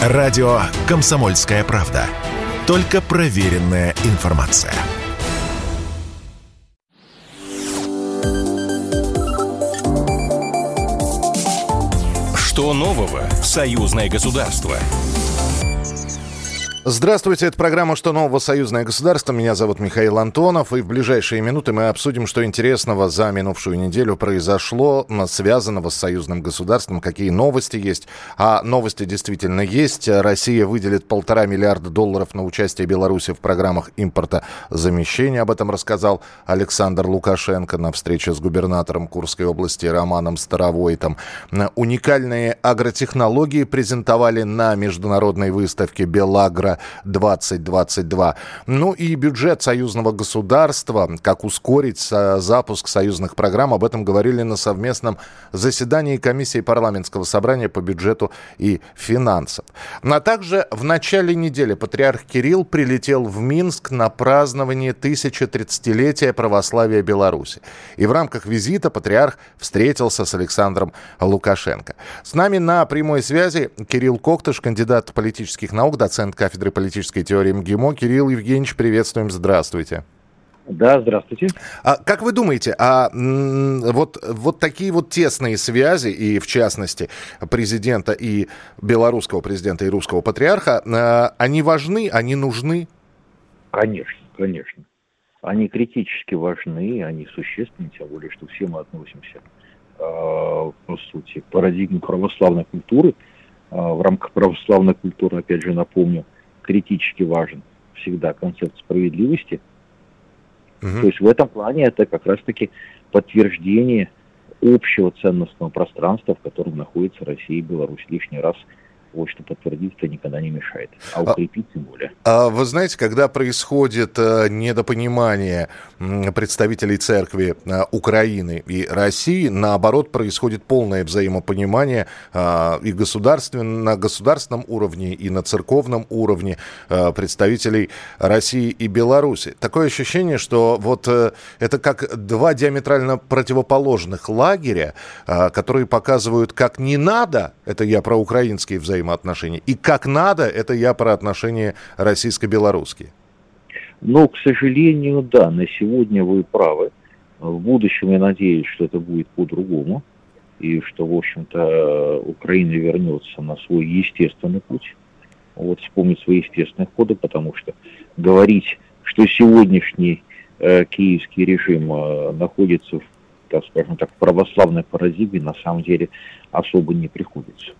Радио «Комсомольская правда». Только проверенная информация. Что нового в союзное государство? Здравствуйте, это программа «Что нового? Союзное государство». Меня зовут Михаил Антонов, и в ближайшие минуты мы обсудим, что интересного за минувшую неделю произошло, связанного с союзным государством, какие новости есть. А новости действительно есть. Россия выделит полтора миллиарда долларов на участие Беларуси в программах импорта замещения. Об этом рассказал Александр Лукашенко на встрече с губернатором Курской области Романом Старовойтом. Уникальные агротехнологии презентовали на международной выставке «Белагра» 2022. Ну и бюджет союзного государства, как ускорить запуск союзных программ, об этом говорили на совместном заседании комиссии парламентского собрания по бюджету и финансам. А также в начале недели патриарх Кирилл прилетел в Минск на празднование 1030-летия православия Беларуси. И в рамках визита патриарх встретился с Александром Лукашенко. С нами на прямой связи Кирилл Коктыш, кандидат политических наук, доцент кафедры кафедры политической теории МГИМО. Кирилл Евгеньевич, приветствуем, здравствуйте. Да, здравствуйте. А как вы думаете, а вот, вот такие вот тесные связи, и в частности президента и белорусского президента, и русского патриарха, а, они важны, они нужны? Конечно, конечно. Они критически важны, они существенны, тем более, что все мы относимся, а, по сути, к парадигме православной культуры. А, в рамках православной культуры, опять же, напомню, критически важен всегда концепт справедливости. Угу. То есть в этом плане это как раз-таки подтверждение общего ценностного пространства, в котором находится Россия и Беларусь. Лишний раз вот что подтвердить-то никогда не мешает, а, а укрепить тем более. А вы знаете, когда происходит э, недопонимание представителей церкви э, Украины и России, наоборот, происходит полное взаимопонимание э, и государствен, на государственном уровне, и на церковном уровне представителей России и Беларуси. Такое ощущение, что вот это как два диаметрально противоположных лагеря, которые показывают, как не надо, это я про украинские взаимоотношения, взаимоотношения. И как надо, это я про отношения российско-белорусские. Ну, к сожалению, да, на сегодня вы правы. В будущем я надеюсь, что это будет по-другому. И что, в общем-то, Украина вернется на свой естественный путь. Вот вспомнить свои естественные ходы, потому что говорить, что сегодняшний э, киевский режим э, находится в, так скажем так, в православной парадигме, на самом деле особо не приходится.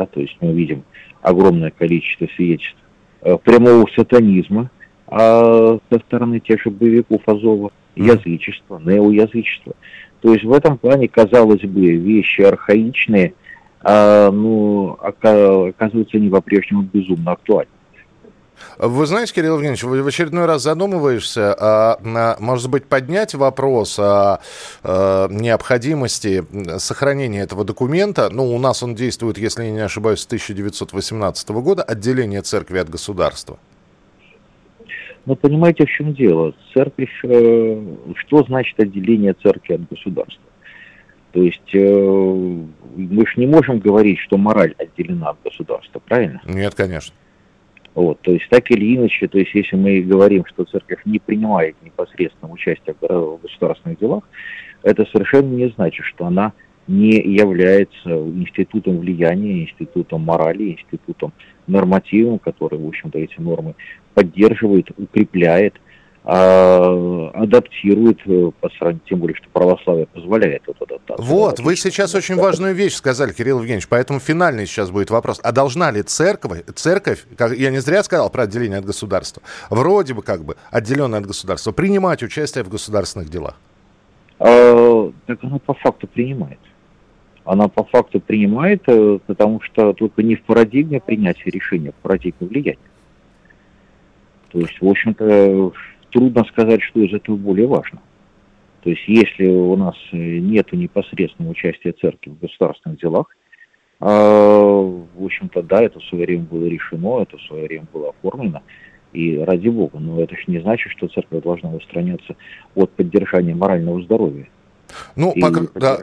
Да, то есть мы видим огромное количество свидетельств э, прямого сатанизма а со стороны тех же боевиков Азова, язычества, неоязычества. То есть в этом плане, казалось бы, вещи архаичные, а, ну, оказываются они по-прежнему безумно актуальны. Вы знаете, Кирилл Евгеньевич, в очередной раз задумываешься, а, может быть, поднять вопрос о, о необходимости сохранения этого документа. Ну, у нас он действует, если я не ошибаюсь, с 1918 года, отделение церкви от государства. Но понимаете, в чем дело? Церковь, э, что значит отделение церкви от государства? То есть э, мы же не можем говорить, что мораль отделена от государства, правильно? Нет, конечно. Вот, то есть так или иначе, то есть если мы говорим, что церковь не принимает непосредственно участие в государственных делах, это совершенно не значит, что она не является институтом влияния, институтом морали, институтом нормативом, который, в общем-то, эти нормы поддерживает, укрепляет, адаптирует, э, по сравнению, тем более, что православие позволяет эту адаптацию. Вот, вы сейчас очень важную вещь сказали, Кирилл Евгеньевич, поэтому финальный сейчас будет вопрос. А должна ли церковь, церковь, как я не зря сказал про отделение от государства, вроде бы как бы отделенное от государства, принимать участие в государственных делах? А, так она по факту принимает. Она по факту принимает, э, потому что только не в парадигме принятия решения, а в парадигме влияния. То есть, в общем-то, трудно сказать, что из этого более важно. То есть если у нас нет непосредственного участия церкви в государственных делах, а, в общем-то, да, это в свое время было решено, это в свое время было оформлено, и ради бога, но это же не значит, что церковь должна устраняться от поддержания морального здоровья. Ну, пока, да,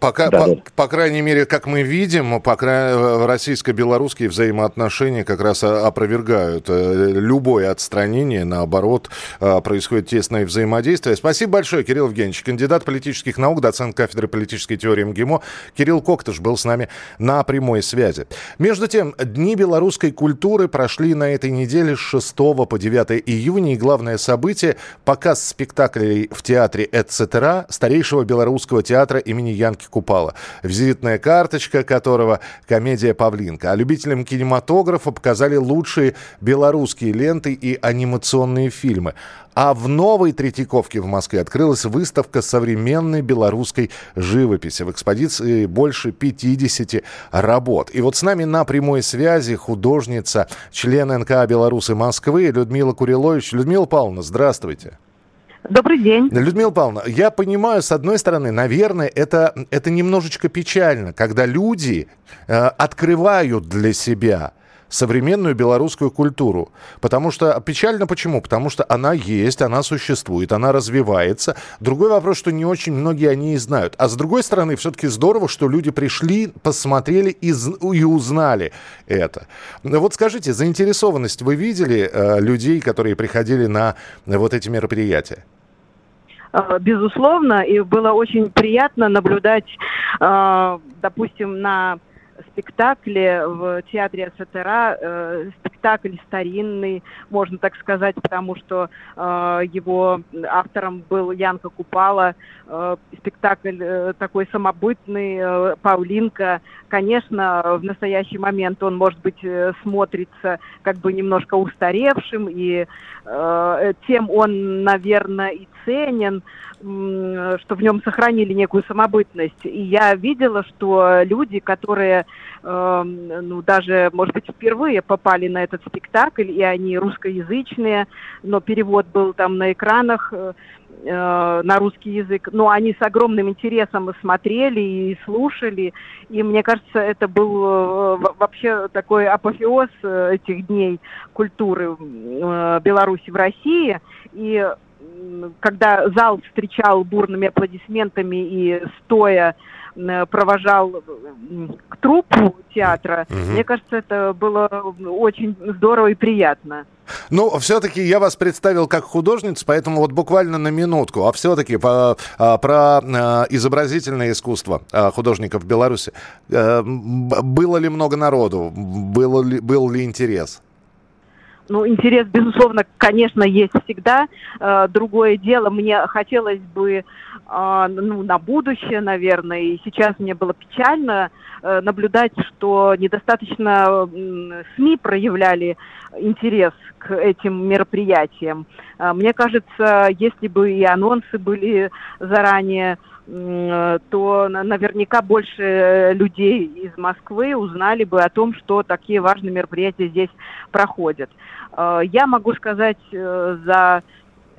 Пока, да, по, да. по крайней мере, как мы видим, по крайней российско-белорусские взаимоотношения как раз опровергают э, любое отстранение, наоборот, э, происходит тесное взаимодействие. Спасибо большое, Кирилл Евгеньевич, кандидат политических наук, доцент кафедры политической теории МГИМО. Кирилл Коктыш был с нами на прямой связи. Между тем, Дни белорусской культуры прошли на этой неделе с 6 по 9 июня, и главное событие – показ спектаклей в театре «Эцетера» старейшего белорусского театра имени Янки Купала, визитная карточка которого – комедия «Павлинка». А любителям кинематографа показали лучшие белорусские ленты и анимационные фильмы. А в новой Третьяковке в Москве открылась выставка современной белорусской живописи. В экспозиции больше 50 работ. И вот с нами на прямой связи художница, член НК «Белорусы Москвы» Людмила Курилович. Людмила Павловна, здравствуйте. Добрый день. Людмила Павловна, я понимаю, с одной стороны, наверное, это, это немножечко печально, когда люди э, открывают для себя современную белорусскую культуру. Потому что печально почему? Потому что она есть, она существует, она развивается. Другой вопрос, что не очень многие о ней знают. А с другой стороны, все-таки здорово, что люди пришли, посмотрели и, и узнали это. Вот скажите, заинтересованность вы видели э, людей, которые приходили на вот эти мероприятия? Э, безусловно, и было очень приятно наблюдать, э, допустим, на спектакле в театре СТРА, э, спектакль старинный, можно так сказать, потому что его автором был Янка Купала, спектакль такой самобытный, э, Паулинка. Конечно, в настоящий момент он, может быть, э, смотрится как бы немножко устаревшим, и э, тем он, наверное, и ценен, что в нем сохранили некую самобытность. И я видела, что люди, которые э, ну, даже, может быть, впервые попали на этот спектакль, и они русскоязычные, но перевод был там на экранах, э, на русский язык, но они с огромным интересом смотрели и слушали, и мне кажется, это был э, вообще такой апофеоз э, этих дней культуры Беларуси в России, и когда зал встречал бурными аплодисментами и стоя провожал к трупу театра, угу. мне кажется, это было очень здорово и приятно. Ну, все-таки я вас представил как художницу, поэтому вот буквально на минутку. А все-таки по, а, про а, изобразительное искусство а, художников в Беларуси. А, было ли много народу? Было ли, был ли интерес? Ну, интерес, безусловно, конечно, есть всегда. Э, другое дело, мне хотелось бы э, ну, на будущее, наверное, и сейчас мне было печально наблюдать, что недостаточно СМИ проявляли интерес к этим мероприятиям. Мне кажется, если бы и анонсы были заранее, то наверняка больше людей из Москвы узнали бы о том, что такие важные мероприятия здесь проходят. Э, я могу сказать э, за э,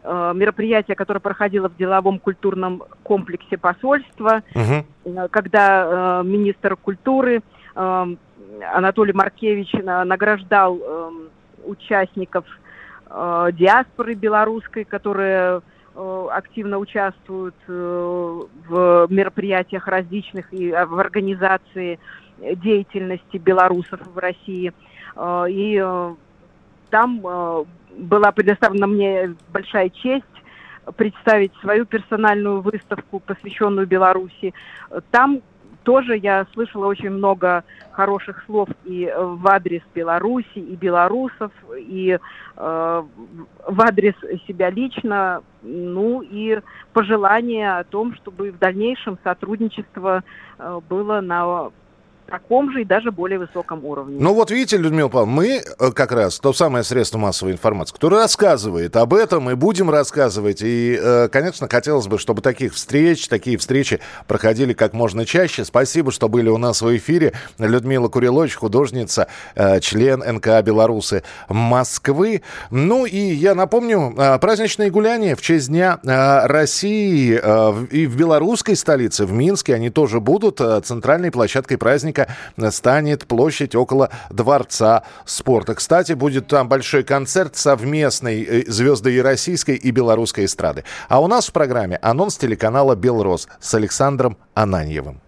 мероприятие, которое проходило в деловом культурном комплексе посольства, угу. когда министр культуры Анатолий Маркевич награждал участников диаспоры белорусской, которые активно участвуют в мероприятиях различных и в организации деятельности белорусов в России. И там э, была предоставлена мне большая честь представить свою персональную выставку, посвященную Беларуси. Там тоже я слышала очень много хороших слов и в адрес Беларуси, и белорусов, и э, в адрес себя лично, ну и пожелания о том, чтобы в дальнейшем сотрудничество э, было на таком же и даже более высоком уровне. Ну вот видите, Людмила Павловна, мы э, как раз то самое средство массовой информации, которое рассказывает об этом и будем рассказывать. И, э, конечно, хотелось бы, чтобы таких встреч, такие встречи проходили как можно чаще. Спасибо, что были у нас в эфире. Людмила Курилович, художница, э, член НКА «Белорусы» Москвы. Ну и я напомню, праздничные гуляния в честь Дня России и в белорусской столице, в Минске, они тоже будут центральной площадкой праздника праздника станет площадь около Дворца спорта. Кстати, будет там большой концерт совместный э, звезды и российской, и белорусской эстрады. А у нас в программе анонс телеканала «Белрос» с Александром Ананьевым.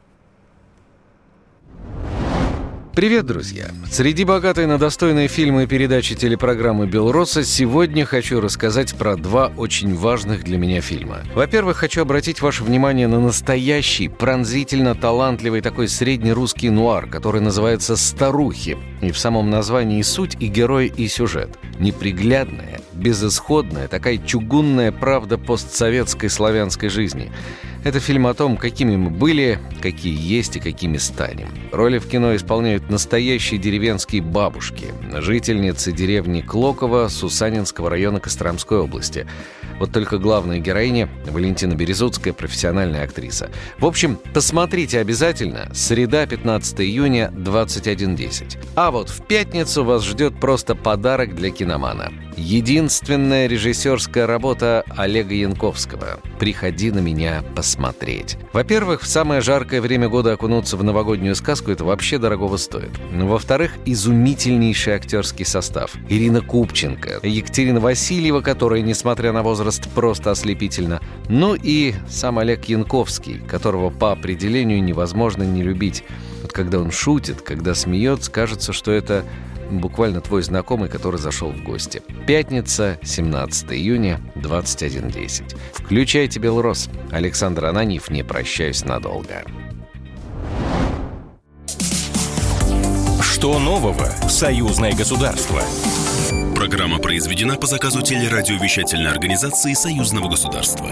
Привет, друзья! Среди богатой на достойные фильмы и передачи телепрограммы «Белроса» сегодня хочу рассказать про два очень важных для меня фильма. Во-первых, хочу обратить ваше внимание на настоящий, пронзительно талантливый такой среднерусский нуар, который называется «Старухи». И в самом названии суть и герой, и сюжет. Неприглядная, безысходная, такая чугунная правда постсоветской славянской жизни – это фильм о том, какими мы были, какие есть и какими станем. Роли в кино исполняют настоящие деревенские бабушки, жительницы деревни Клокова Сусанинского района Костромской области. Вот только главная героиня – Валентина Березутская, профессиональная актриса. В общем, посмотрите обязательно. Среда, 15 июня, 21.10. А вот в пятницу вас ждет просто подарок для киномана. Единственная режиссерская работа Олега Янковского «Приходи на меня посмотреть». Во-первых, в самое жаркое время года окунуться в новогоднюю сказку это вообще дорогого стоит. Во-вторых, изумительнейший актерский состав. Ирина Купченко, Екатерина Васильева, которая, несмотря на возраст, просто ослепительна. Ну и сам Олег Янковский, которого по определению невозможно не любить. Когда он шутит, когда смеется, кажется, что это буквально твой знакомый, который зашел в гости. Пятница, 17 июня, 21.10. Включайте «Белрос». Александр Ананьев, не прощаюсь надолго. Что нового в «Союзное государство»? Программа произведена по заказу телерадиовещательной организации Союзного государства.